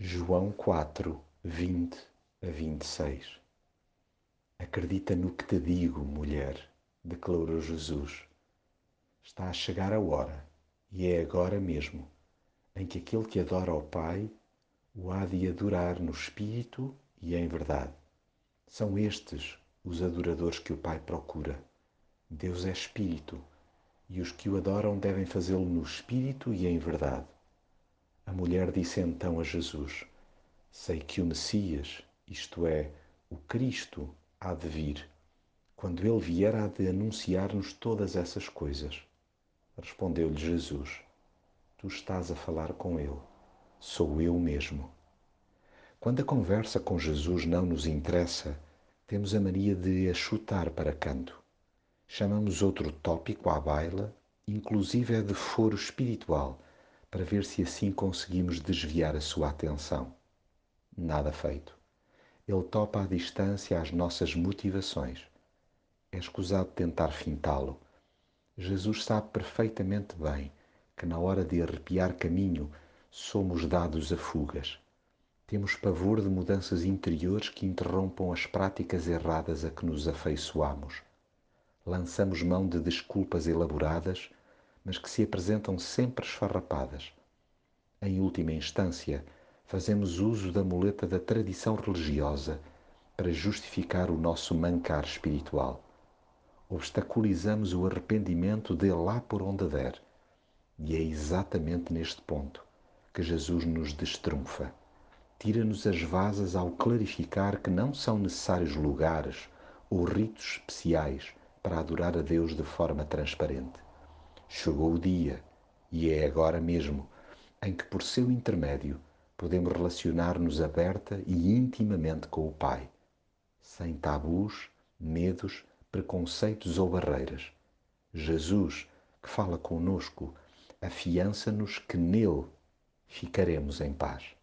João 4, 20 a 26 Acredita no que te digo, mulher, declarou Jesus. Está a chegar a hora, e é agora mesmo, em que aquele que adora ao Pai o há de adorar no Espírito e em verdade. São estes os adoradores que o Pai procura. Deus é Espírito, e os que o adoram devem fazê-lo no Espírito e em verdade. A mulher disse então a Jesus: Sei que o Messias, isto é, o Cristo, há de vir. Quando ele vier, há de anunciar-nos todas essas coisas. Respondeu-lhe Jesus: Tu estás a falar com ele. Sou eu mesmo. Quando a conversa com Jesus não nos interessa, temos a mania de a chutar para canto. Chamamos outro tópico à baila, inclusive é de foro espiritual para ver se assim conseguimos desviar a sua atenção. Nada feito. Ele topa à distância as nossas motivações. É escusado tentar fintá-lo. Jesus sabe perfeitamente bem que na hora de arrepiar caminho somos dados a fugas. Temos pavor de mudanças interiores que interrompam as práticas erradas a que nos afeiçoamos. Lançamos mão de desculpas elaboradas mas que se apresentam sempre esfarrapadas. Em última instância, fazemos uso da muleta da tradição religiosa para justificar o nosso mancar espiritual. Obstaculizamos o arrependimento de lá por onde der. E é exatamente neste ponto que Jesus nos destrunfa. Tira-nos as vasas ao clarificar que não são necessários lugares ou ritos especiais para adorar a Deus de forma transparente. Chegou o dia, e é agora mesmo, em que por seu intermédio podemos relacionar-nos aberta e intimamente com o Pai, sem tabus, medos, preconceitos ou barreiras. Jesus, que fala conosco, afiança-nos que nele ficaremos em paz.